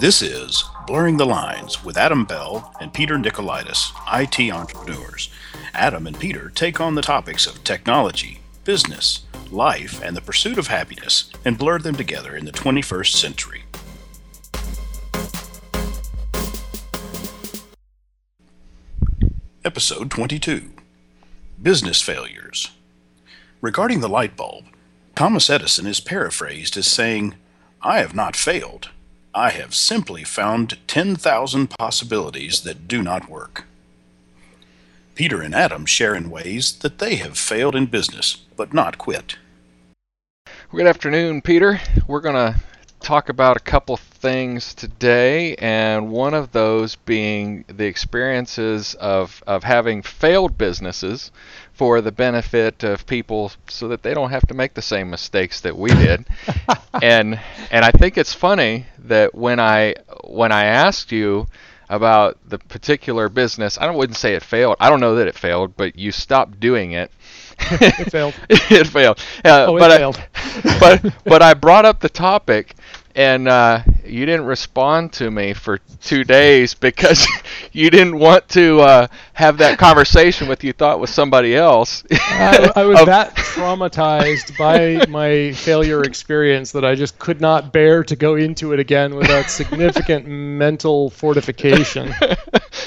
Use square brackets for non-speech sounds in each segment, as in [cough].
This is Blurring the Lines with Adam Bell and Peter Nicolaitis, IT entrepreneurs. Adam and Peter take on the topics of technology, business, life, and the pursuit of happiness and blur them together in the 21st century. Episode 22 Business Failures. Regarding the light bulb, Thomas Edison is paraphrased as saying, I have not failed. I have simply found 10,000 possibilities that do not work. Peter and Adam share in ways that they have failed in business, but not quit. Good afternoon, Peter. We're going to talk about a couple things today, and one of those being the experiences of, of having failed businesses for the benefit of people so that they don't have to make the same mistakes that we did. [laughs] and and I think it's funny that when I when I asked you about the particular business, I wouldn't say it failed. I don't know that it failed, but you stopped doing it. [laughs] it failed. [laughs] it failed. Uh, oh, it but failed. I, [laughs] but but I brought up the topic, and uh, you didn't respond to me for two days because [laughs] you didn't want to uh, have that conversation with you thought was somebody else. [laughs] I, I was that traumatized by [laughs] my failure experience that I just could not bear to go into it again without significant mental fortification.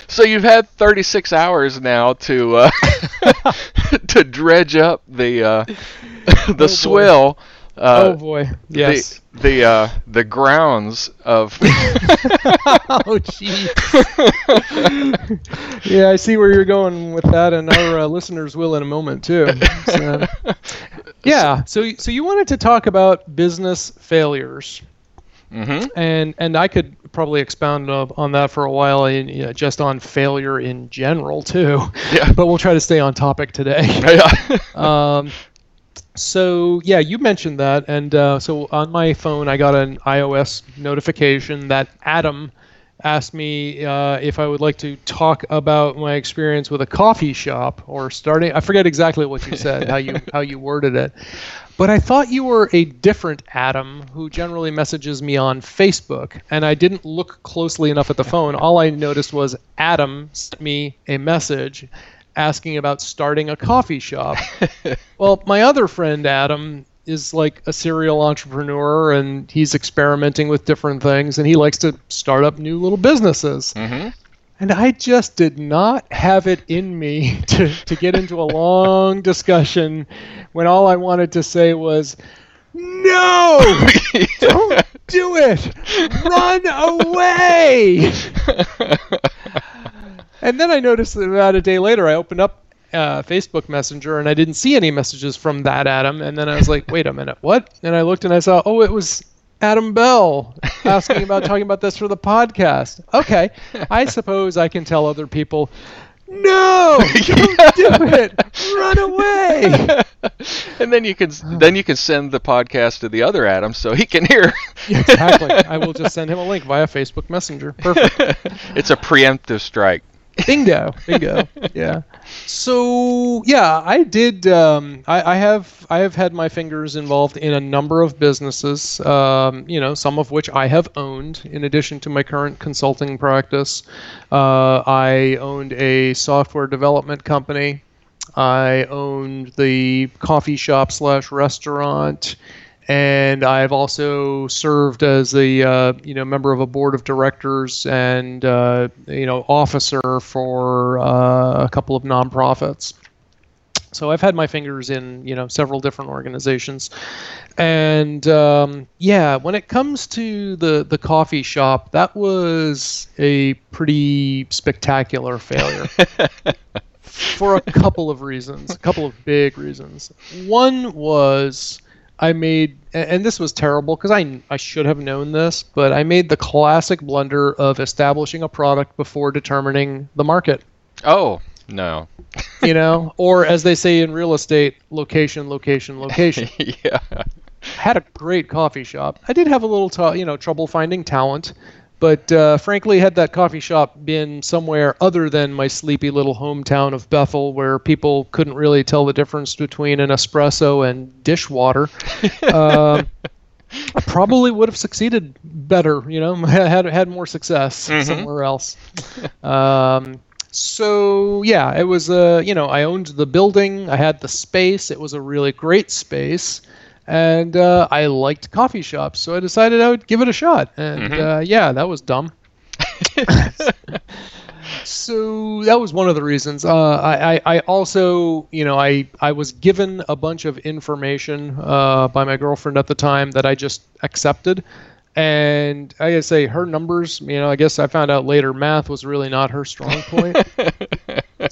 So you've had 36 hours now to uh, to dredge up the uh, the Oh, swill. Uh, oh boy, yes. The the uh, the grounds of [laughs] oh gee. [laughs] yeah, I see where you're going with that, and our uh, listeners will in a moment too. So, [laughs] yeah. So so you wanted to talk about business failures, Mhm. and and I could probably expound on that for a while, in, you know, just on failure in general too. Yeah. But we'll try to stay on topic today. Yeah. Um, so yeah, you mentioned that, and uh, so on my phone I got an iOS notification that Adam asked me uh, if I would like to talk about my experience with a coffee shop or starting. I forget exactly what you said, how you how you worded it, but I thought you were a different Adam who generally messages me on Facebook, and I didn't look closely enough at the phone. All I noticed was Adam sent me a message asking about starting a coffee shop. [laughs] well, my other friend Adam is like a serial entrepreneur and he's experimenting with different things and he likes to start up new little businesses. hmm And I just did not have it in me [laughs] to, to get into a long discussion when all I wanted to say was, No! [laughs] Don't do it! Run away! And then I noticed that about a day later, I opened up uh, Facebook Messenger and I didn't see any messages from that Adam. And then I was like, wait a minute, what? And I looked and I saw, oh, it was Adam Bell asking about [laughs] talking about this for the podcast. Okay, I suppose I can tell other people, no, [laughs] don't do it, run away. [laughs] and then you can then you can send the podcast to the other Adam so he can hear. Exactly. I will just send him a link via Facebook Messenger. Perfect. it's a preemptive strike. Bingo. Bingo. [laughs] Yeah. So yeah i did um, I, I have i have had my fingers involved in a number of businesses um, you know some of which i have owned. In addition to my current consulting practice uh, i owned a software development company. I owned the coffee shop slash restaurant and I've also served as a uh, you know member of a board of directors and uh, you know officer for uh, a couple of nonprofits. So I've had my fingers in you know several different organizations, and um, yeah, when it comes to the the coffee shop, that was a pretty spectacular failure [laughs] for a couple of reasons, a couple of big reasons. One was I made, and this was terrible because I, I should have known this, but I made the classic blunder of establishing a product before determining the market. Oh no. You know, or as they say in real estate, location, location, location. [laughs] yeah. had a great coffee shop. I did have a little, t- you know, trouble finding talent, but uh, frankly, had that coffee shop been somewhere other than my sleepy little hometown of Bethel, where people couldn't really tell the difference between an espresso and dishwater, [laughs] um, I probably would have succeeded better, you know, [laughs] had had more success Mhm. somewhere else. um, so yeah, it was uh, you know, I owned the building, I had the space, it was a really great space, and uh, I liked coffee shops, so I decided I would give it a shot. And Mhm. uh, yeah, that was dumb. [laughs] so that was one of the reasons. Uh, I, I, I also, you know, I, I was given a bunch of information uh, by my girlfriend at the time that I just accepted. And I gotta say, her numbers, you know, I guess I found out later math was really not her strong point. [laughs]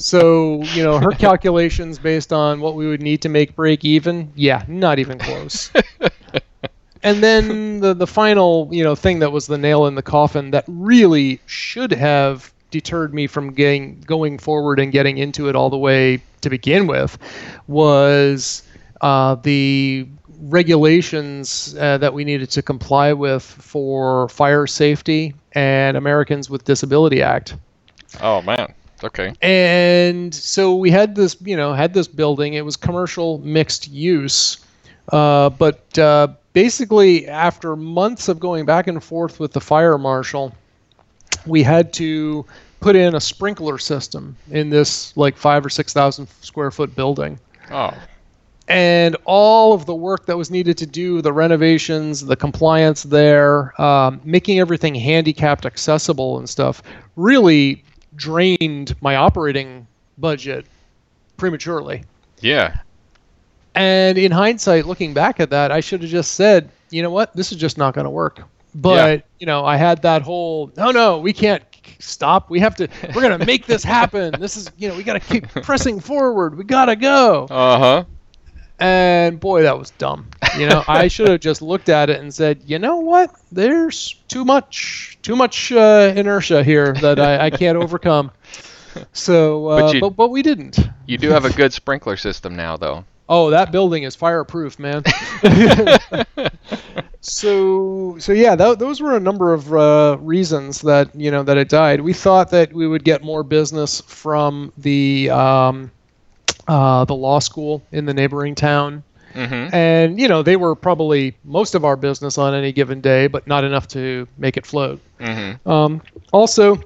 so, you know, her calculations based on what we would need to make break even, yeah, not even close. [laughs] and then the the final you know thing that was the nail in the coffin that really should have deterred me from getting going forward and getting into it all the way to begin with was uh, the regulations uh, that we needed to comply with for fire safety and Americans with Disability Act. oh man. Okay. And so we had this, you know, had this building. It was commercial mixed use, uh, but uh, basically after months of going back and forth with the fire marshal, we had to put in a sprinkler system in this like five or six thousand square foot building Oh. and all of the work that was needed to do the renovations the compliance there um, making everything handicapped accessible and stuff really drained my operating budget prematurely. Yeah. and in hindsight looking back at that i should have just said you know what? This is just not going to work. But you know i had that whole no no we can't stop. We have to we're going to make this happen. This is you know we got to keep [laughs] pressing forward. We got to go. Uh huh. And boy, that was dumb. You know, I [laughs] should have just looked at it and said, you know what? There's too much, too much uh, inertia here that I, I can't [laughs] overcome. So, uh, But but, you- but we didn't. You do have a good sprinkler system now, though. Oh, that building is fireproof, man. [laughs] so, so yeah, tho- those were a number of uh, reasons that you know that it died. We thought that we would get more business from the um, uh, the law school in the neighboring town Mm-hmm. and you know they were probably most of our business on any given day but not enough to make it float Mm-hmm. um, also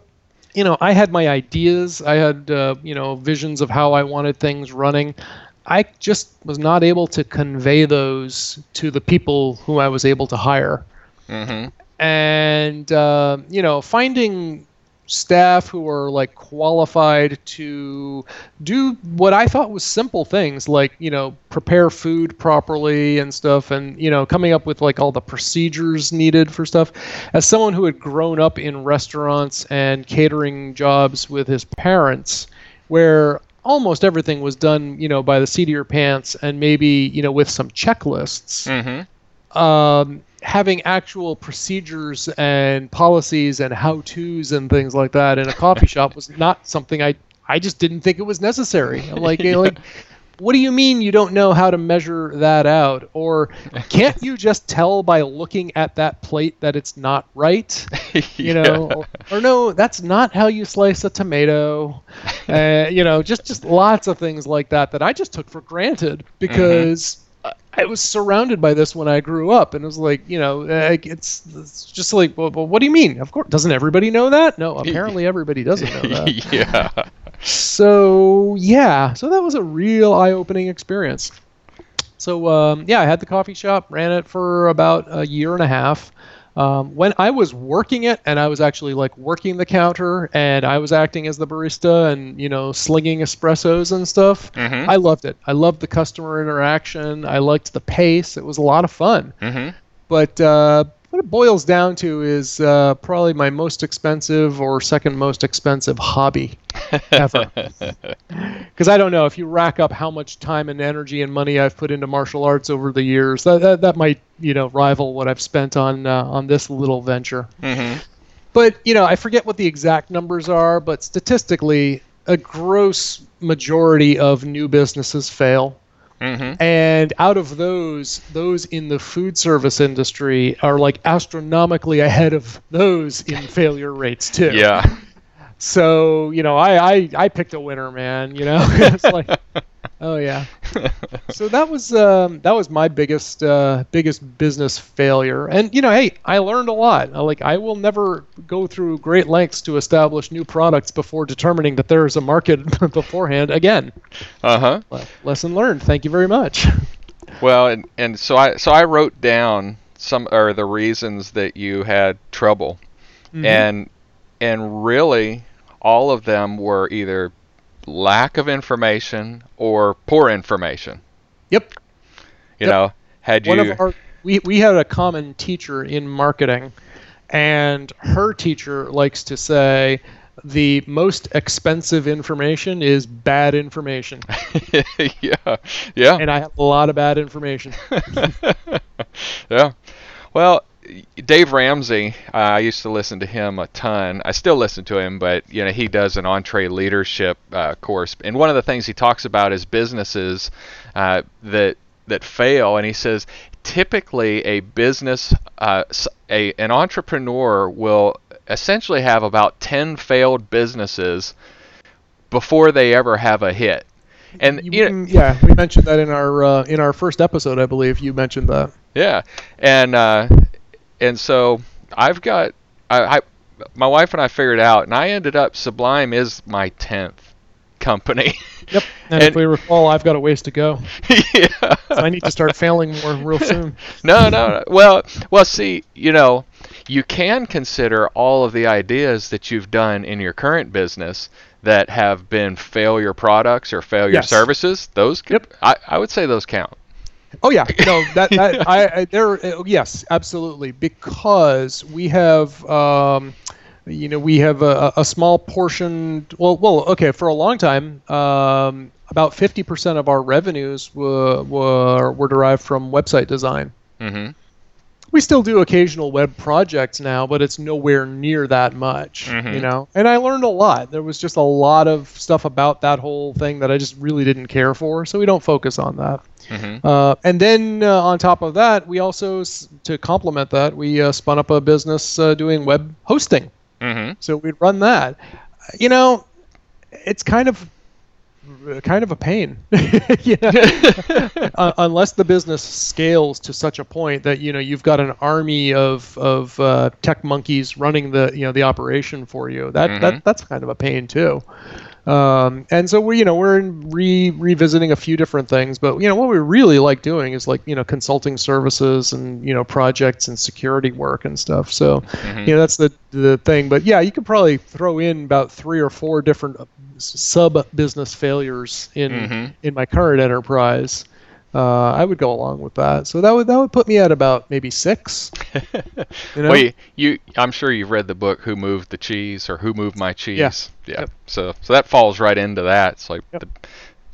you know i had my ideas i had uh, you know visions of how i wanted things running i just was not able to convey those to the people who i was able to hire Mm-hmm. and uh, you know finding staff who are like qualified to do what I thought was simple things like you know prepare food properly and stuff and you know coming up with like all the procedures needed for stuff as someone who had grown up in restaurants and catering jobs with his parents where almost everything was done you know by the seat of your pants and maybe you know with some checklists Mm-hmm. Um, having actual procedures and policies and how tos and things like that in a coffee shop was not something I I just didn't think it was necessary. I'm like, Yeah. like, [laughs] what do you mean you don't know how to measure that out? Or can't you just tell by looking at that plate that it's not right? [laughs] You know, or, or no, that's not how you slice a tomato. [laughs] Uh, you know, just just lots of things like that that I just took for granted because. I was surrounded by this when I grew up, and it was like, you know, like it's, it's just like, well, well, what do you mean? Of course, doesn't everybody know that? No, [laughs] apparently everybody doesn't know that. [laughs] yeah. So yeah, so that was a real eye-opening experience. So um, yeah, I had the coffee shop, ran it for about a year and a half. Um, when I was working it, and I was actually like working the counter, and I was acting as the barista, and you know, slinging espressos and stuff. Mm-hmm. I loved it. I loved the customer interaction. I liked the pace. It was a lot of fun. Mm-hmm. But uh, what it boils down to is uh, probably my most expensive or second most expensive hobby [laughs] ever. Because I don't know if you rack up how much time and energy and money I've put into martial arts over the years, that that, that might you know rival what I've spent on uh, on this little venture. Mm-hmm. But you know, I forget what the exact numbers are, but statistically, a gross majority of new businesses fail. Mm-hmm. And out of those, those in the food service industry are like astronomically ahead of those in failure rates too. Yeah. So you know, I I, I picked a winner, man. You know, [laughs] it's like Oh yeah. [laughs] so that was um, that was my biggest uh, biggest business failure, and you know, hey, I learned a lot. Uh, Like I will never go through great lengths to establish new products before determining that there is a market [laughs] beforehand. Again, Uh huh. lesson learned. Thank you very much. [laughs] Well, and and so I so I wrote down some or the reasons that you had trouble, Mhm. and and really all of them were either lack of information or poor information. Yep. You Yep. know, had One you of our we we had a common teacher in marketing, and her teacher likes to say. The most expensive information is bad information. [laughs] yeah yeah and I have a lot of bad information. [laughs] yeah. Well, Dave Ramsey, uh, I used to listen to him a ton. I still listen to him, but you know he does an EntreLeadership uh, course, and one of the things he talks about is businesses uh, that that fail, and he says typically a business, uh, a an entrepreneur will essentially have about ten failed businesses before they ever have a hit. And You- you know, yeah, we mentioned that in our uh, in our first episode, I believe you mentioned that. Yeah, and uh, and so I've got I, I my wife and I figured out, and I ended up Sublime is my tenth company. Yep. And, [laughs] And- if we recall, I've got a ways to go. [laughs] yeah. So I need to start failing more real [laughs] soon. No, no, no. Well, well, see, you know, you can consider all of the ideas that you've done in your current business that have been failure products or failure Yes. services. Those, could, Yep. I, I would say those count. Oh yeah, no, that, that [laughs] I, I there uh, yes, absolutely, because we have. Um, you know, we have a, a small portion. Well, well, okay. For a long time, um, about fifty percent of our revenues were, were were derived from website design. hmm we still do occasional web projects now, but it's nowhere near that much, Mhm. you know. And I learned a lot. There was just a lot of stuff about that whole thing that I just really didn't care for, so we don't focus on that. hmm Uh, and then uh, on top of that, we also, to complement that, we uh, spun up a business uh, doing web hosting. hmm So we'd run that. You know, it's kind of kind of a pain, you know? uh, unless the business scales to such a point that you know you've got an army of of uh, tech monkeys running the you know the operation for you. That Mhm. that that's kind of a pain too. Um, and so we you know we're re revisiting a few different things, but you know what we really like doing is like you know consulting services and you know projects and security work and stuff. So Mhm. you know that's the the thing. But yeah, you could probably throw in about three or four different sub business failures in Mhm. in my current enterprise. Uh, I would go along with that. So that would that would put me at about maybe six. [laughs] You know? Well, you, you, I'm sure you've read the book "Who Moved the Cheese" or "Who Moved My Cheese." Yeah. Yeah. Yep. So, so that falls right into that. It's like Yep. the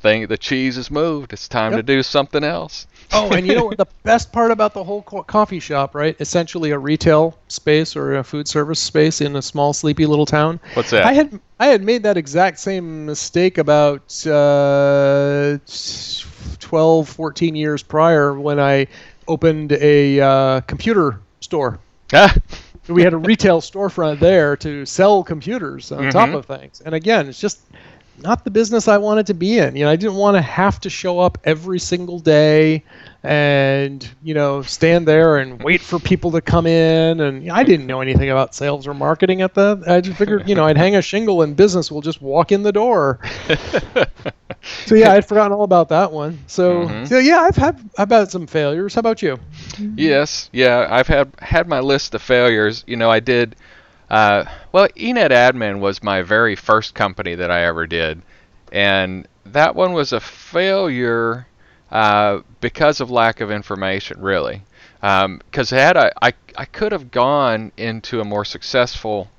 thing, the cheese is moved. It's time to do something else. [laughs] oh, and you know what the best part about the whole co- coffee shop, right? Essentially a retail space or a food service space in a small, sleepy little town. What's that? I had I had made that exact same mistake about uh, 12, 14 years prior when I opened a uh, computer store. Ah, we had a retail [laughs] storefront there to sell computers on top Mhm. of things. And again, it's just not the business I wanted to be in. You know, I didn't want to have to show up every single day and, you know, stand there and wait for people to come in. And you know, I didn't know anything about sales or marketing at that. I just figured, you know, I'd hang a shingle and business will just walk in the door. [laughs] So yeah, I'd forgotten all about that one. So, Mhm. so yeah, I've had I've had some failures. How about you? yes, yeah. I've had had my list of failures. You know, I did. Uh, well, Enet Admin was my very first company that I ever did, and that one was a failure uh, because of lack of information, really. Because had I, I, I could have gone into a more successful.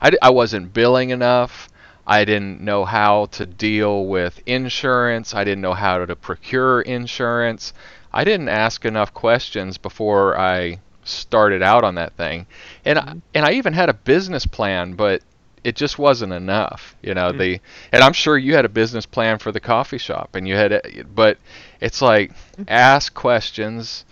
I, I wasn't billing enough. I didn't know how to deal with insurance. I didn't know how to procure insurance. I didn't ask enough questions before I started out on that thing. And I, mm-hmm. and I even had a business plan, but it just wasn't enough. You know, the mm-hmm. and I'm sure you had a business plan for the coffee shop and you had a, but it's like mm-hmm. ask questions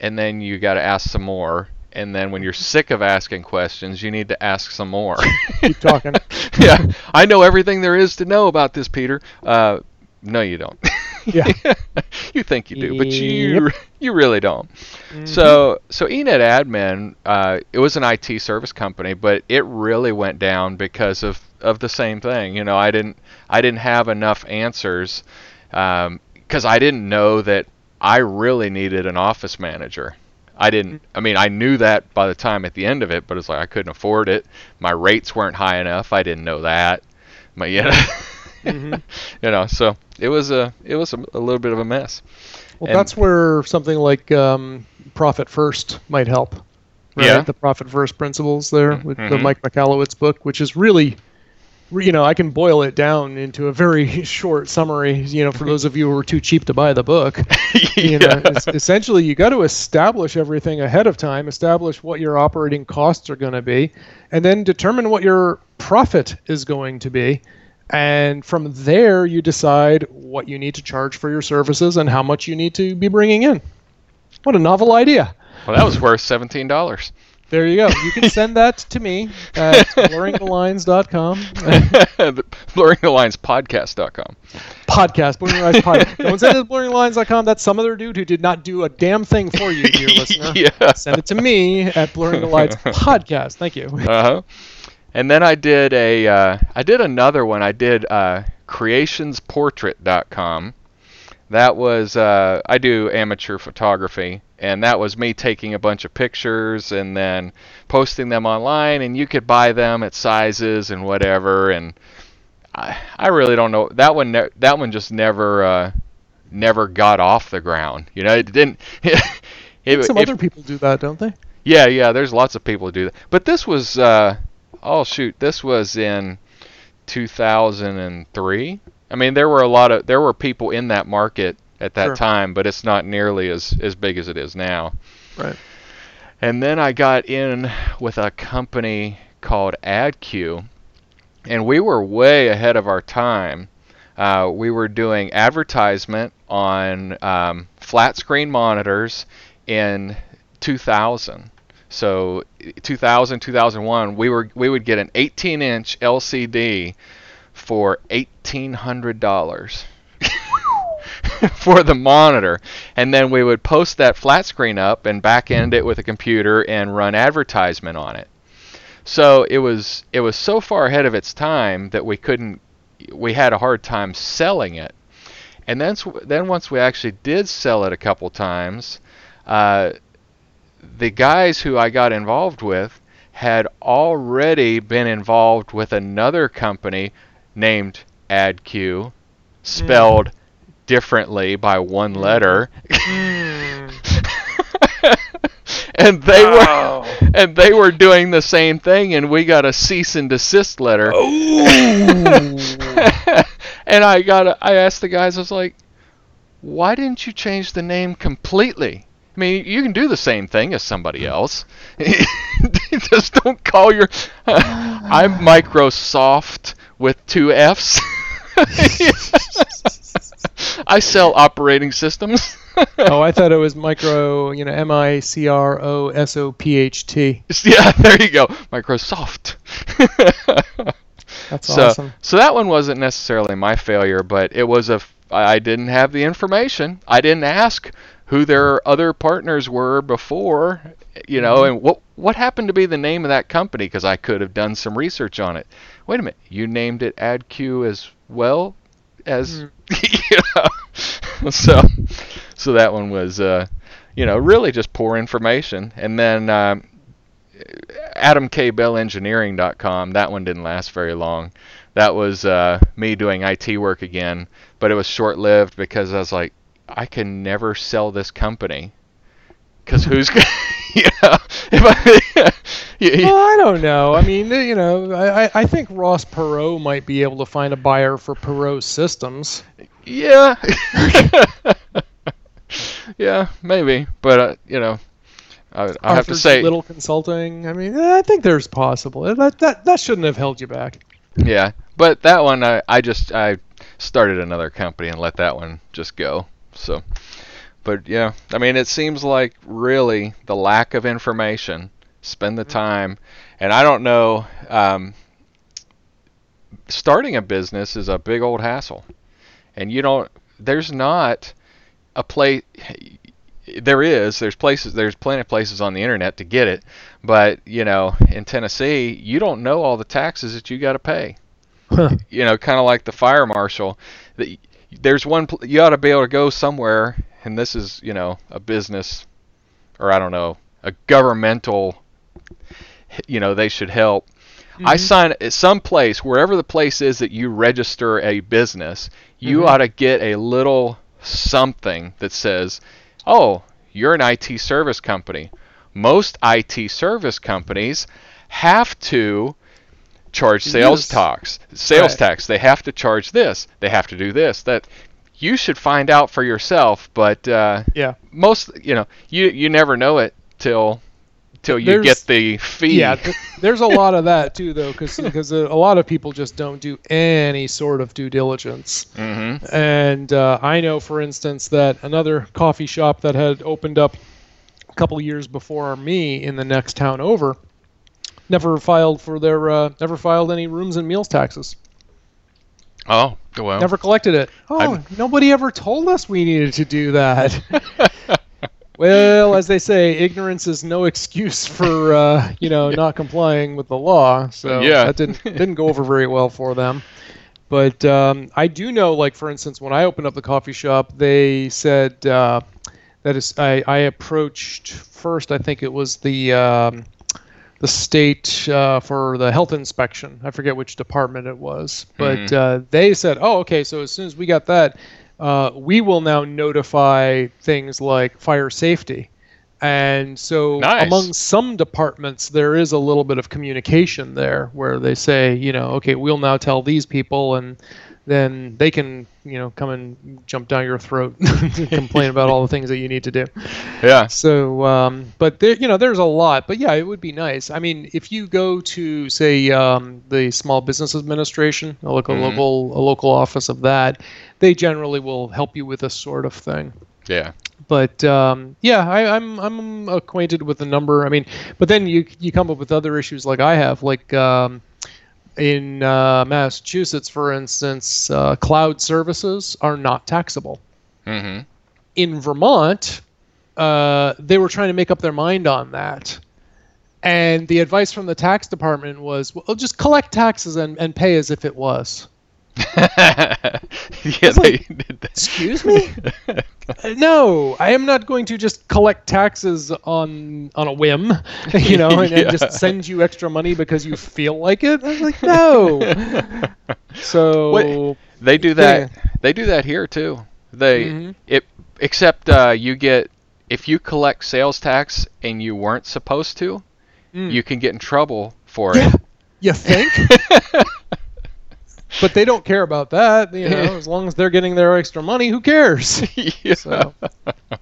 and then you got to ask some more. And then when you're sick of asking questions, you need to ask some more. [laughs] Keep talking. [laughs] yeah, I know everything there is to know about this, Peter. Uh, no, you don't. [laughs] Yeah. [laughs] you think you do, but you Yep. you really don't. Mm-hmm. So so eNet Admin, uh, it was an IT service company, but it really went down because of of the same thing. You know, I didn't I didn't have enough answers because I didn't know that I really needed an office manager. I didn't. I mean, I knew that by the time at the end of it, but it's like I couldn't afford it. My rates weren't high enough. I didn't know that. My you know, [laughs] Mhm. [laughs] you know. So it was a it was a, a little bit of a mess. Well, And- that's where something like um, profit first might help. Right? Yeah. The profit first principles there with the Mhm. Mike Michalowicz book, which is really, you know, I can boil it down into a very [laughs] short summary. You know, for those of you who are too cheap to buy the book, [laughs] you know, Yeah. es- essentially you got to establish everything ahead of time, establish what your operating costs are going to be, and then determine what your profit is going to be. And from there, you decide what you need to charge for your services and how much you need to be bringing in. What a novel idea. Well, that was worth seventeen dollars. There you go. You can send that to me at blurringthelines.com. blurringthelinespodcast.com. Podcast, Blurring the Lines podcast. Don't send it to blurringthelines.com. That's some other dude who did not do a damn thing for you, dear [laughs] listener. yeah. Send it to me at Blurring the Lines [laughs] podcast. Thank you. Uh huh. And then I did a uh, I did another one. I did uh, creationsportrait.com. That was uh, I do amateur photography, and that was me taking a bunch of pictures and then posting them online, and you could buy them at sizes and whatever. And I, I really don't know that one. Ne- that one just never uh, never got off the ground. You know, it didn't. [laughs] it, Some if- other people do that, don't they? yeah, yeah. There's lots of people who do that. But this was, uh, oh shoot, this was in 2003. I mean, there were a lot of there were people in that market at that Sure. time, but it's not nearly as as big as it is now. Right. And then I got in with a company called AdQ, and we were way ahead of our time. Uh, we were doing advertisement on um, flat screen monitors in 2000. So 2000, 2001, we were we would get an 18-inch LCD for $1,800 [laughs] for the monitor, and then we would post that flat screen up and back end it with a computer and run advertisement on it. So it was it was so far ahead of its time that we couldn't we had a hard time selling it. And then then once we actually did sell it a couple times, uh, the guys who I got involved with had already been involved with another company named AdQ, spelled differently by one hmm. letter. Hmm. [laughs] and they were and they were doing the same thing and we got a cease and desist letter. [laughs] and I got a, I asked the guys I was like, "Why didn't you change the name completely?" I mean, you can do the same thing as somebody mm-hmm. else. [laughs] Just don't call your [laughs] I'm Microsoft with two F's. [laughs] I sell operating systems. oh, I thought it was micro, you know, M I C R O S O P H T. yeah, there you go. Microsoft. That's so, awesome. so that one wasn't necessarily my failure, but it was a. I didn't have the information. I didn't ask who their other partners were before, you know, and what what happened to be the name of that company because I could have done some research on it. Wait a minute, you named it AdQ as well as, Mm. [laughs] you know, [laughs] so so that one was, uh, you know, really just poor information, and then. Um, AdamKBellEngineering.com. That one didn't last very long. That was uh, me doing IT work again, but it was short-lived because I was like, I can never sell this company because who's gonna, [laughs] you know, I, [laughs] you- you- Well, I don't know. I mean, you know, I, I- think Ross Perot might be able to find a buyer for Perot Systems. yeah, [laughs] yeah, maybe, but uh, you know, I, I have to say, little consulting. I mean, I think there's possible. That, that that shouldn't have held you back. Yeah, but that one I, I just I started another company and let that one just go. So, but yeah, I mean it seems like really the lack of information. Spend the time, and I don't know. Um, starting a business is a big old hassle, and you don't. there's not a place. There is. There's places. There's plenty of places on the internet to get it, but you know, in Tennessee, you don't know all the taxes that you got to pay. Huh. You know, kind of like the fire marshal. The, there's one. pl- You ought to be able to go somewhere, and this is you know a business, or I don't know, a governmental. You know, they should help. I mm-hmm. sign at some place, wherever the place is that you register a business, you mm-hmm. ought to get a little something that says, "Oh, you're an IT service company." Most IT service companies have to charge sales Yes. tax. Sales Right. tax. They have to charge this. They have to do this. That you should find out for yourself, but uh, Yeah. most you know you you never know it till till you There's- get the fee. Yeah, th- there's a [laughs] lot of that too, though, because because a lot of people just don't do any sort of due diligence. hmm And uh, I know, for instance, that another coffee shop that had opened up a couple years before me in the next town over never filed for their uh, never filed any rooms and meals taxes. Oh, go well. Never collected it. Oh, I'm- nobody ever told us we needed to do that. [laughs] well, as they say, ignorance is no excuse for uh, you know [laughs] not complying with the law. So Yeah. that didn't didn't go over very well for them. But um, I do know, like for instance, when I opened up the coffee shop, they said uh, that is I, I approached first. I think it was the um, the state uh, for the health inspection. I forget which department it was, but Mhm. uh, they said, "Oh, okay. So as soon as we got that, uh, we will now notify things like fire safety." And so, Nice. among some departments, there is a little bit of communication there where they say, you know, okay, we'll now tell these people, and then they can, you know, come and jump down your throat [laughs] and complain about all the things that you need to do. Yeah. So, um, but there, you know, there's a lot. But yeah, it would be nice. I mean, if you go to say um, the Small Business Administration, a local Mhm. local a local office of that, they generally will help you with this sort of thing. Yeah. But um, yeah, I, I'm I'm acquainted with the number. I mean, but then you you come up with other issues like I have, like. Um, in uh, Massachusetts, for instance, uh, cloud services are not taxable hmm in Vermont, uh, they were trying to make up their mind on that. And the advice from the tax department was, well, just collect taxes and, and pay as if it was. [laughs] yeah, they like, did that. Excuse me? [laughs] Uh, no, I am not going to just collect taxes on on a whim, [laughs] you know, and, and just send you extra money because you feel like it. I was like, no. So Wait. They do that. They do that here too. They Mhm. it except uh, you get if you collect sales tax and you weren't supposed to, Mm. you can get in trouble for Yeah. you think? But they don't care about that, you know. As long as they're getting their extra money, who cares? [laughs] yeah. So,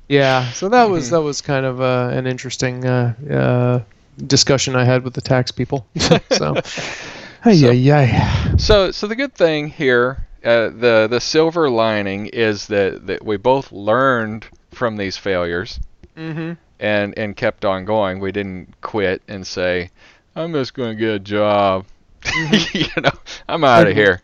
yeah. So that was that was kind of uh, an interesting uh, uh, discussion I had with the tax people. [laughs] so, [laughs] yeah, yeah. So, so the good thing here, uh, the the silver lining is that that we both learned from these failures Mm-hmm. and and kept on going. We didn't quit and say, "I'm just going to get a job." Mm-hmm. [laughs] you know, I'm out of here.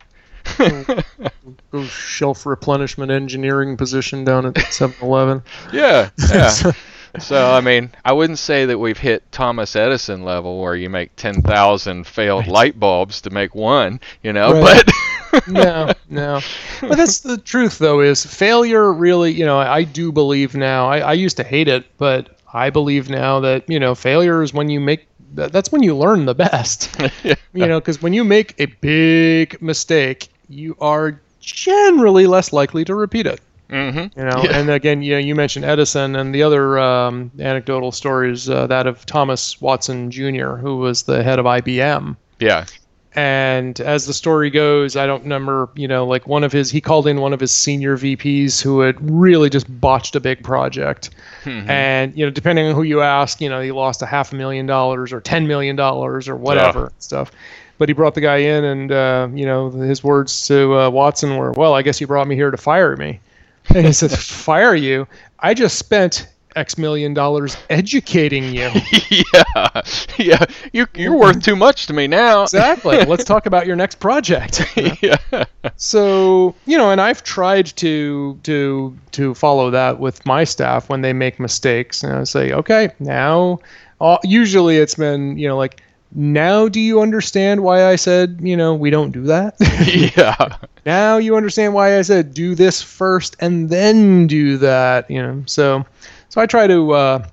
Go shelf replenishment engineering position down at 7-Eleven. [laughs] yeah, yeah. [laughs] So I mean, I wouldn't say that we've hit Thomas Edison level where you make 10,000 failed Right. light bulbs to make one, you know, Right. but no, no. But that's the truth, though, is failure really, you know, I do believe now, I, I used to hate it, but I believe now that, you know, failure is when you make, that- that's when you learn the best. [laughs] You know, because when you make a big mistake, you are generally less likely to repeat it. mm-hmm. You know, Yeah. and again, you know, you mentioned Edison, and the other um, anecdotal story is uh, that of Thomas Watson Jr., who was the head of IBM yeah, and as the story goes i don't remember you know like one of his he called in one of his senior vps who had really just botched a big project. Mhm. and you know depending on who you ask you know he lost a half a million dollars or 10 million dollars or whatever stuff. But he brought the guy in and uh, you know his words to uh, watson were well i guess you brought me here to fire me. [laughs] And he said fire you? I just spent X million dollars educating you. [laughs] yeah, yeah. You you're worth too much to me now. exactly. [laughs] Let's talk about your next project. [laughs] yeah. So you know, and I've tried to to to follow that with my staff when they make mistakes. And I say, okay, now, uh, usually it's been you know like, now do you understand why I said you know we don't do that? yeah. now you understand why I said do this first and then do that. You know, so so I try to uh,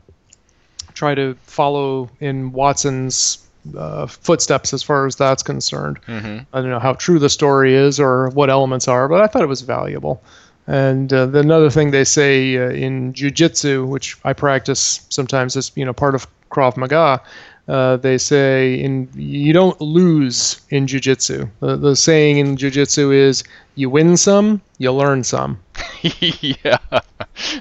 try to follow in Watson's uh, footsteps as far as that's concerned. hmm I don't know how true the story is or what elements are, but I thought it was valuable. And uh, the another thing they say uh, in jujitsu, which I practice sometimes as you know part of Krav Maga, uh, they say in you don't lose in jujitsu. The, the saying in jujitsu is you win some, you learn some. [laughs] yeah.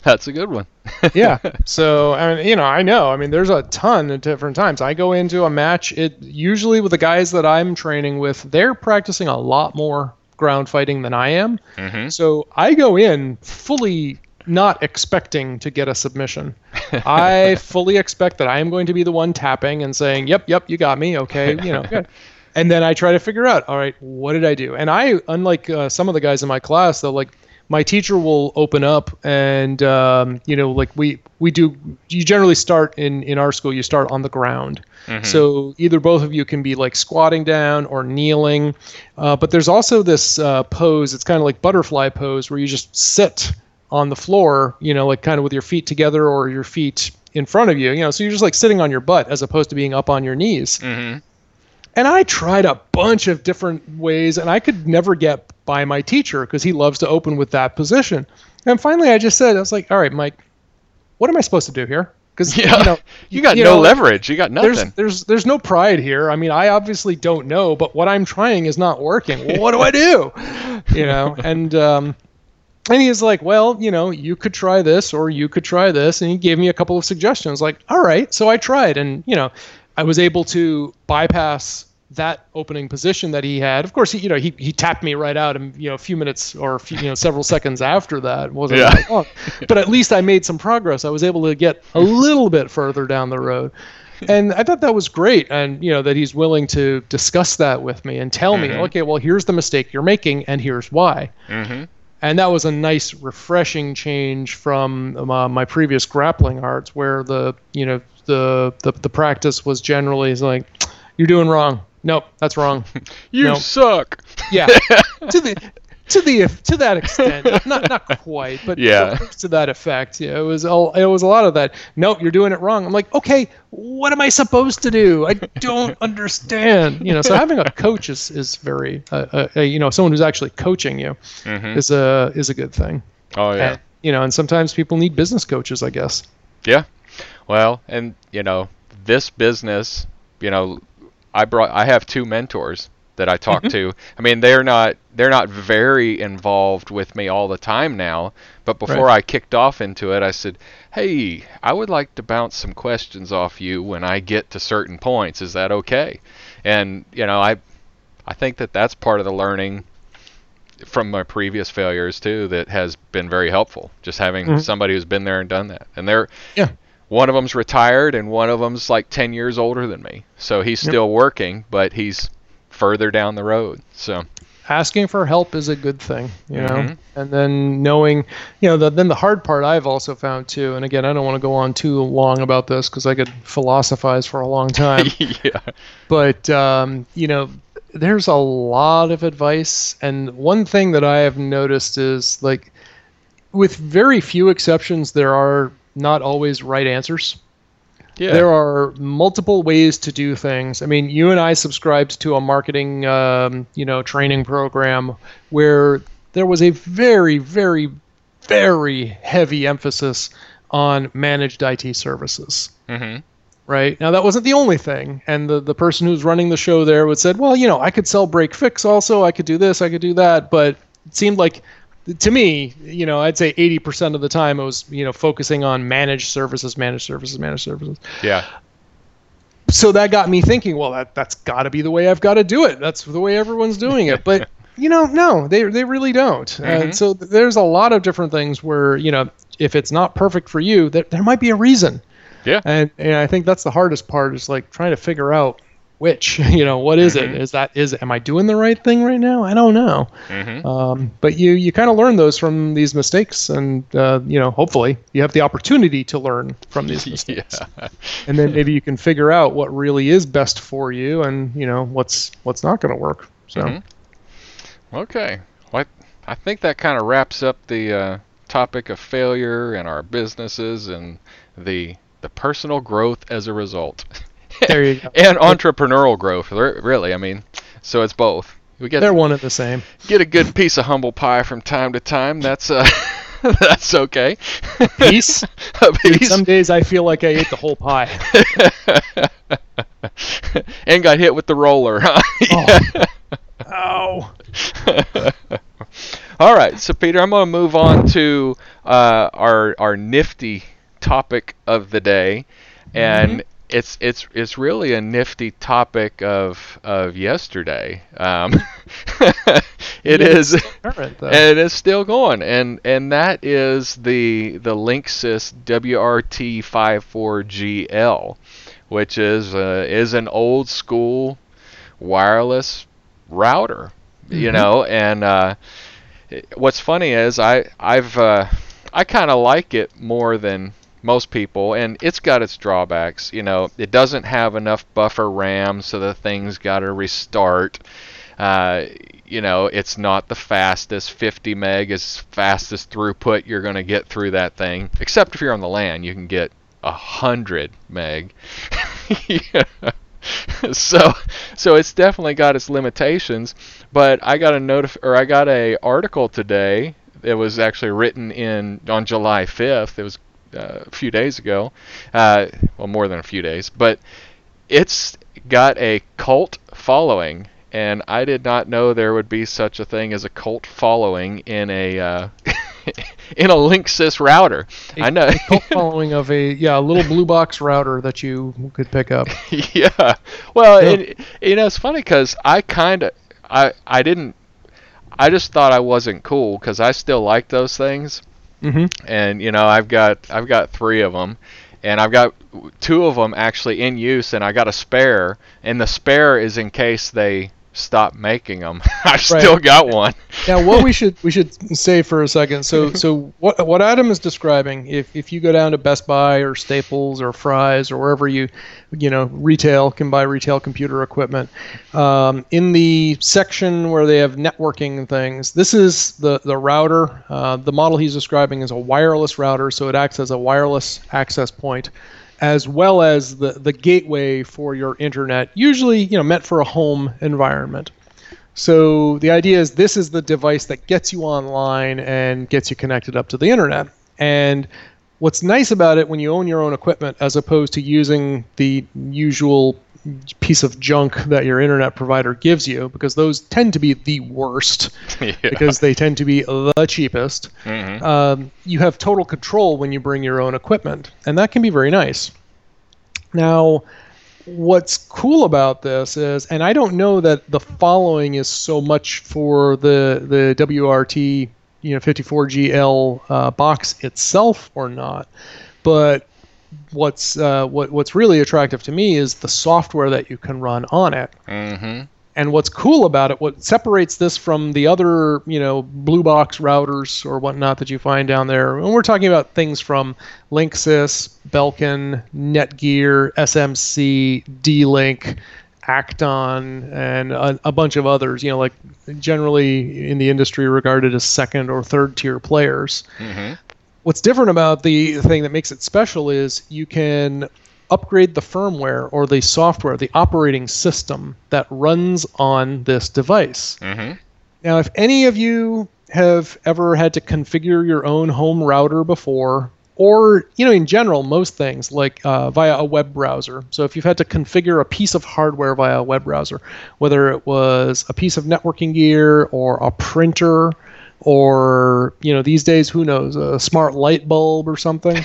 That's a good one. [laughs] yeah. So I mean, you know, I know. I mean, there's a ton of different times. I go into a match. It usually with the guys that I'm training with, they're practicing a lot more ground fighting than I am. hmm So I go in fully not expecting to get a submission. [laughs] I fully expect that I am going to be the one tapping and saying, "Yep, yep, you got me. Okay, you know." Good. And then I try to figure out, all right, what did I do? And I, unlike uh, some of the guys in my class, though, like my teacher will open up and um, you know, like we we do. You generally start in in our school. You start on the ground. So either both of you can be like squatting down or kneeling, uh, but there's also this uh, pose. It's kind of like butterfly pose where you just sit on the floor, you know, like kind of with your feet together or your feet in front of you, you know. So you're just like sitting on your butt as opposed to being up on your knees. hmm And I tried a bunch of different ways, and I could never get by my teacher because he loves to open with that position. And finally, I just said, I was like, "All right, Mike, what am I supposed to do here?" Because Yeah. you know, [laughs] You got you no know, leverage. You got nothing. there's there's there's no pride here. I mean, I obviously don't know, but what I'm trying is not working. Well, [laughs] what do I do? You know, and um, and he was like, well, you know, you could try this or you could try this, and he gave me a couple of suggestions. Like, all right, so I tried, and you know, I was able to bypass that opening position that he had. Of course, he, you know, he, he tapped me right out, and you know, a few minutes or a few, you know, several seconds after that wasn't Yeah. that long. But at least I made some progress. I was able to get a little bit further down the road. And I thought that was great, and you know that he's willing to discuss that with me and tell me, Mhm. okay, well here's the mistake you're making, and here's why hmm and that was a nice refreshing change from uh, my previous grappling arts where the you know the, the the practice was generally is like you're doing wrong nope that's wrong [laughs] You No. suck. yeah [laughs] to the to the to that extent not not quite but Yeah. to that effect yeah it was all it was a lot of that nope you're doing it wrong i'm like okay what am i supposed to do i don't [laughs] understand you know so having a coach is is very uh, uh, uh, you know someone who's actually coaching you hmm is a is a good thing Oh yeah. and, you know, and sometimes people need business coaches, I guess. Yeah. Well, and you know, this business, you know, I brought I have two mentors that I talk [laughs] to. I mean, they're not they're not very involved with me all the time now, but before I kicked off into it, I said, "Hey, I would like to bounce some questions off you when I get to certain points. Is that okay?" And, you know, I I think that that's part of the learning from my previous failures too that has been very helpful. Just having Mhm. somebody who's been there and done that. And they're Yeah. One of them's retired and one of them's like 10 years older than me. So he's Yep. still working, but he's further down the road. So Asking for help is a good thing, you know, Mhm. and then knowing, you know, the, then the hard part I've also found too, and again, I don't want to go on too long about this because I could philosophize for a long time, [laughs] yeah. but um, you know, there's a lot of advice, and one thing that I have noticed is like, with very few exceptions, there are not always right answers. Yeah. There are multiple ways to do things. I mean, you and I subscribed to a marketing, um, you know, training program where there was a very, very, very heavy emphasis on managed IT services. Mhm. Right now, that wasn't the only thing, and the the person who's running the show there would said, "Well, you know, I could sell break fix also. I could do this. I could do that." But it seemed like to me, you know, I'd say 80% of the time it was, you know, focusing on managed services, managed services, managed services. Yeah. So that got me thinking, well, that that's got to be the way I've got to do it. That's the way everyone's doing it. But [laughs] you know, no, they they really don't. Mhm. And so there's a lot of different things where, you know, if it's not perfect for you, there, there might be a reason. Yeah. And and I think that's the hardest part is like trying to figure out which [laughs] you know what is Mhm. it is that is am i doing the right thing right now i don't know hmm um, but you you kind of learn those from these mistakes and uh, you know hopefully you have the opportunity to learn from these [laughs] mistakes yeah. and then maybe you can figure out what really is best for you and you know what's what's not going to work so Mhm. Okay. Well, I, I think that kind of wraps up the uh, topic of failure and our businesses and the the personal growth as a result. [laughs] there you go and entrepreneurial growth, really. I mean, so it's both. We get they're one and the same get a good piece of humble pie from time to time. That's uh, [laughs] that's okay. Peace? [laughs] a Dude, piece. some days i feel like i ate the whole pie [laughs] and got hit with the roller. Huh? oh All right, so Peter, I'm going to move on to uh, our our nifty topic of the day, and it's it's it's really a nifty topic of of yesterday. Um, [laughs] it is. current. And it's still going, and and that is the the Linksys WRT54GL, which is uh, is an old school wireless router, you Mhm. know. And uh, what's funny is I I've uh, I kind of like it more than most people, and it's got its drawbacks. You know, it doesn't have enough buffer RAM, so the thing's got to restart. Uh, you know, it's not the fastest. 50 meg is fastest throughput you're going to get through that thing. Except if you're on the LAN, you can get a hundred meg. Yeah. [laughs] So, so it's definitely got its limitations. But I got a notif- or I got a article today. It was actually written in on July 5th. It was uh, a few days ago. Uh, well, more than a few days, but it's got a cult following, and I did not know there would be such a thing as a cult following in a uh, [laughs] in a Linksys router. I know. [laughs] cult following of a yeah a little blue box router that you could pick up. [laughs] yeah. Well, Yeah. It, you know, it's funny because I kind of, I, I didn't, I just thought I wasn't cool because I still like those things, hmm and you know, I've got, I've got three of them, and I've got two of them actually in use, and I got a spare, and the spare is in case they stop making them. [laughs] I've still got one. Now, what we [laughs] should we should say for a second. So, [laughs] so what what Adam is describing, if if you go down to Best Buy or Staples or Fry's or wherever you, you know, retail can buy retail computer equipment, um, in the section where they have networking things, this is the the router. Uh, the model he's describing is a wireless router, so it acts as a wireless access point as well as the, the gateway for your internet, usually you know meant for a home environment. So the idea is this is the device that gets you online and gets you connected up to the internet. And what's nice about it when you own your own equipment as opposed to using the usual piece of junk that your internet provider gives you because those tend to be the worst [laughs] yeah. because they tend to be the cheapest Mhm. um, you have total control when you bring your own equipment, and that can be very nice. Now, what's cool about this is, and I don't know that the following is so much for the the WRT, you know, 54GL uh, box itself or not, but what's uh, what what's really attractive to me is the software that you can run on it. Mhm. And what's cool about it, what separates this from the other, you know, blue box routers or whatnot that you find down there, and we're talking about things from Linksys, Belkin, Netgear, SMC, D-Link, Acton, and a, a bunch of others, you know, like generally in the industry regarded as second or third tier players Mhm. What's different about the thing that makes it special is you can upgrade the firmware or the software, the operating system that runs on this device. Mhm. Now, if any of you have ever had to configure your own home router before, or you know, in general, most things like uh, via a web browser. So, if you've had to configure a piece of hardware via a web browser, whether it was a piece of networking gear or a printer, or you know, these days, who knows, a smart light bulb or something.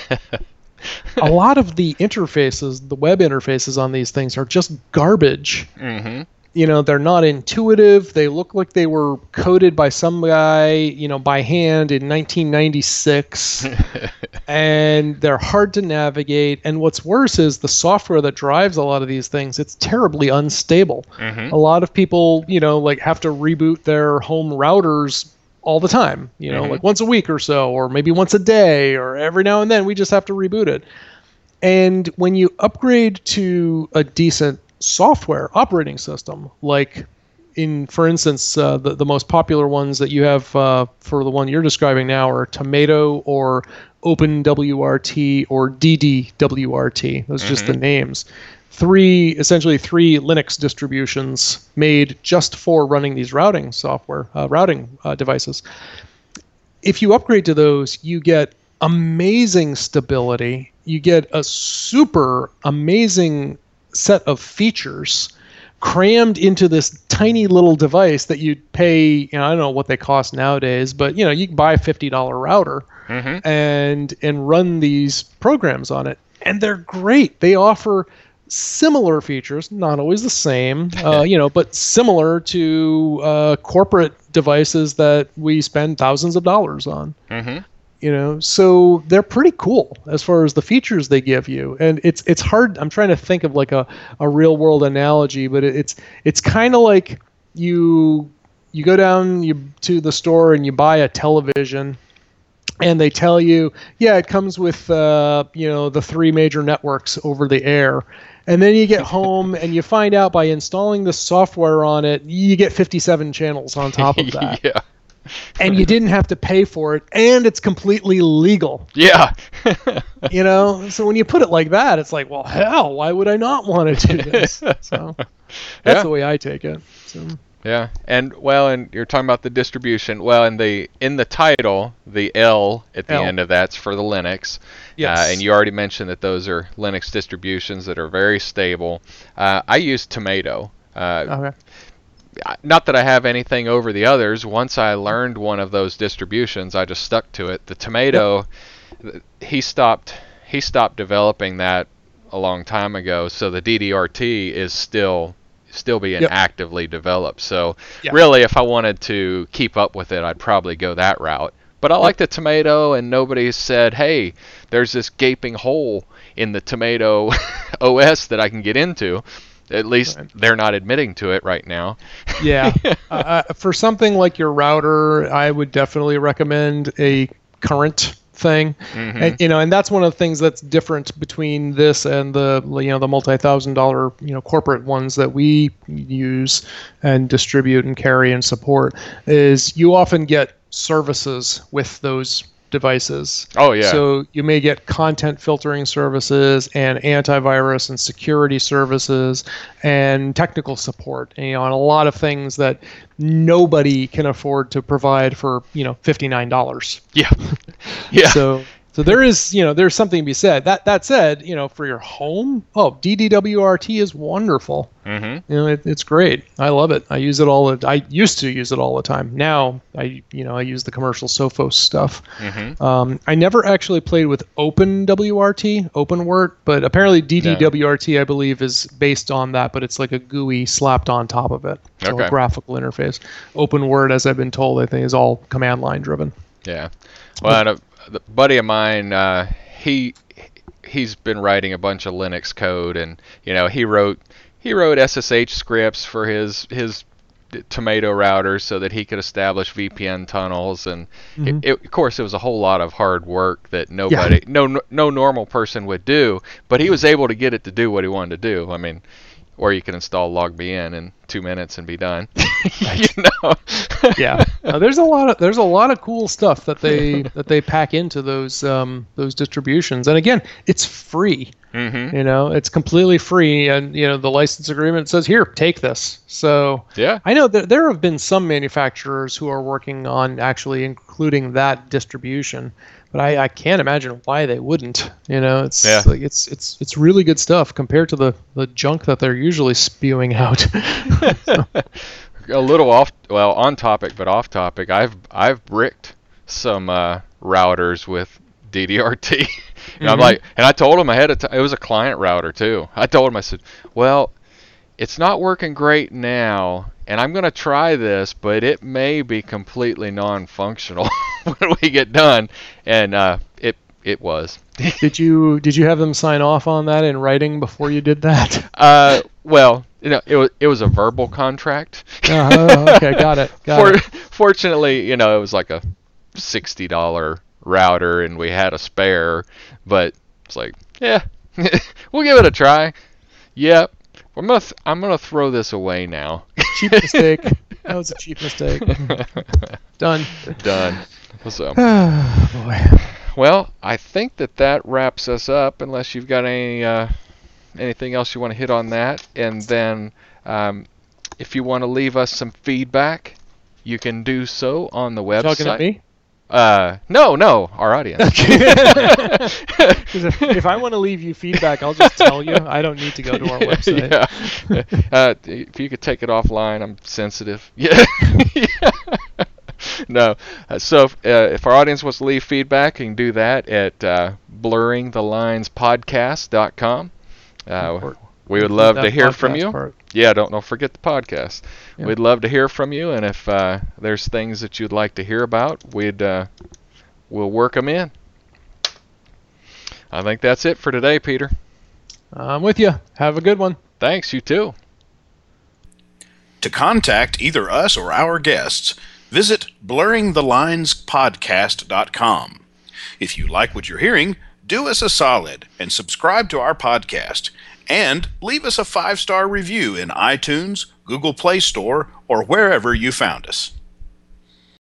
[laughs] a lot of the interfaces, the web interfaces on these things are just garbage. Mhm. you know they're not intuitive they look like they were coded by some guy you know by hand in 1996 [laughs] and they're hard to navigate and what's worse is the software that drives a lot of these things it's terribly unstable Mhm. a lot of people you know like have to reboot their home routers all the time you know Mhm. like once a week or so or maybe once a day or every now and then we just have to reboot it and when you upgrade to a decent software operating system, like in, for instance, uh, the, the most popular ones that you have uh, for the one you're describing now are Tomato or OpenWRT or DDWRT. Those are just the names. Three, essentially three Linux distributions made just for running these routing software, uh, routing uh, devices if you upgrade to those, you get amazing stability. You get a super amazing set of features crammed into this tiny little device that you'd pay, you know, I don't know what they cost nowadays, but you know, you can buy a $50 router Mhm. and and run these programs on it. And they're great. They offer similar features, not always the same, [laughs] uh, you know, but similar to uh, corporate devices that we spend thousands of dollars on. Mhm. You know, so they're pretty cool as far as the features they give you, and it's it's hard. I'm trying to think of like a, a real world analogy, but it, it's it's kind of like you you go down you to the store and you buy a television and they tell you, yeah, it comes with uh, you know the three major networks over the air, and then you get home and you find out by installing the software on it, you get 57 channels on top of [laughs] that, yeah. and you didn't have to pay for it, and it's completely legal. Yeah. You know, so when you put it like that, it's like, well, hell, why would I not want to do this? [laughs] So that's Yeah. the way I take it. So Yeah, and well, and you're talking about the distribution. Well, in the in the title, the L at the L. end of that's for the Linux. yes, Uh, and you already mentioned that those are Linux distributions that are very stable. Uh, I use Tomato. Uh, okay. Not that I have anything over the others. Once I learned one of those distributions, I just stuck to it. The Tomato, th- he stopped he stopped developing that a long time ago. So the DDRT is still still being Yep. actively developed. So Yeah. really, if I wanted to keep up with it, I'd probably go that route. But I like the Tomato, and nobody said, "Hey, there's this gaping hole in the Tomato [laughs] OS that I can get into." At least Right. they're not admitting to it right now. Yeah. [laughs] uh, for something like your router, I would definitely recommend a current thing. Mhm. And you know, and that's one of the things that's different between this and the you know the multi-thousand dollar you know corporate ones that we use and distribute and carry and support is you often get services with those devices. Oh yeah. So you may get content filtering services and antivirus and security services and technical support, and, you know, and a lot of things that nobody can afford to provide for, you know, fifty-nine dollars. yeah. [laughs] [laughs] yeah. So so there is, you know, there's something to be said. That that said, you know, for your home, oh, DDWRT is wonderful. hmm You know, it, it's great. I love it. I use it all. The, I used to use it all the time. Now I, you know, I use the commercial Sophos stuff. hmm Um, I never actually played with OpenWRT, OpenWrt, but apparently DDWRT, I believe, is based on that, but it's like a GUI slapped on top of it. So Okay. a graphical interface. OpenWrt, as I've been told, I think is all command line driven. Yeah. Well, and a, the buddy of mine, uh, he he's been writing a bunch of Linux code, and you know he wrote he wrote SSH scripts for his his Tomato router so that he could establish VPN tunnels, and Mhm. it, it, of course it was a whole lot of hard work that nobody no no normal person would do, but he was able to get it to do what he wanted to do. I mean. Or you can install LogBN in two minutes and be done. [laughs] you know. yeah. [laughs] Uh, there's a lot of there's a lot of cool stuff that they that they pack into those um, those distributions. And again it's free. Hmm you know it's completely free. And you know the license agreement says here take this. So Yeah. i know that there have been some manufacturers who are working on actually including that distribution but i, I can't imagine why they wouldn't you know it's Yeah. like it's it's it's really good stuff compared to the the junk that they're usually spewing out [laughs] a little off well on topic but off topic i've i've bricked some uh, routers with ddrt and [laughs] i'm Mhm. like and i told him ahead of time it was a client router too i told him i said well it's not working great now, and I'm going to try this, but it may be completely non-functional [laughs] when we get done. And uh, it it was. [laughs] did you did you have them sign off on that in writing before you did that? [laughs] Uh, well, you know, it was it was a verbal contract. uh, okay, got it. Got For, it. Fortunately, you know, it was like a sixty dollar router, and we had a spare. But it's like, yeah, we'll give it a try. Yep, I'm gonna th- I'm gonna throw this away now. Cheap mistake. [laughs] That was a cheap mistake. [laughs] Done. Done. So, [sighs] Oh boy. well, I think that that wraps us up. Unless you've got any uh, anything else you want to hit on that, and then um, if you want to leave us some feedback, you can do so on the website. Talking at me? Uh, no, no, our audience. [laughs] Because [laughs] if, if I want to leave you feedback, I'll just tell you. I don't need to go to our [laughs] website. yeah. Uh, if you could take it offline, I'm sensitive. Yeah. no. Uh, so if, uh, if our audience wants to leave feedback, you can do that at uh, blurringthelinespodcast.com. Uh, we would love to hear from you. part. Yeah, don't don't forget the podcast. Yeah. We'd love to hear from you, and if uh, there's things that you'd like to hear about, we'd uh, we'll work them in. I think that's it for today, Peter. I'm with you. Have a good one. Thanks, you too. To contact either us or our guests, visit blurringthelinespodcast.com. If you like what you're hearing, do us a solid and subscribe to our podcast and leave us a five star review in iTunes, Google Play Store, or wherever you found us.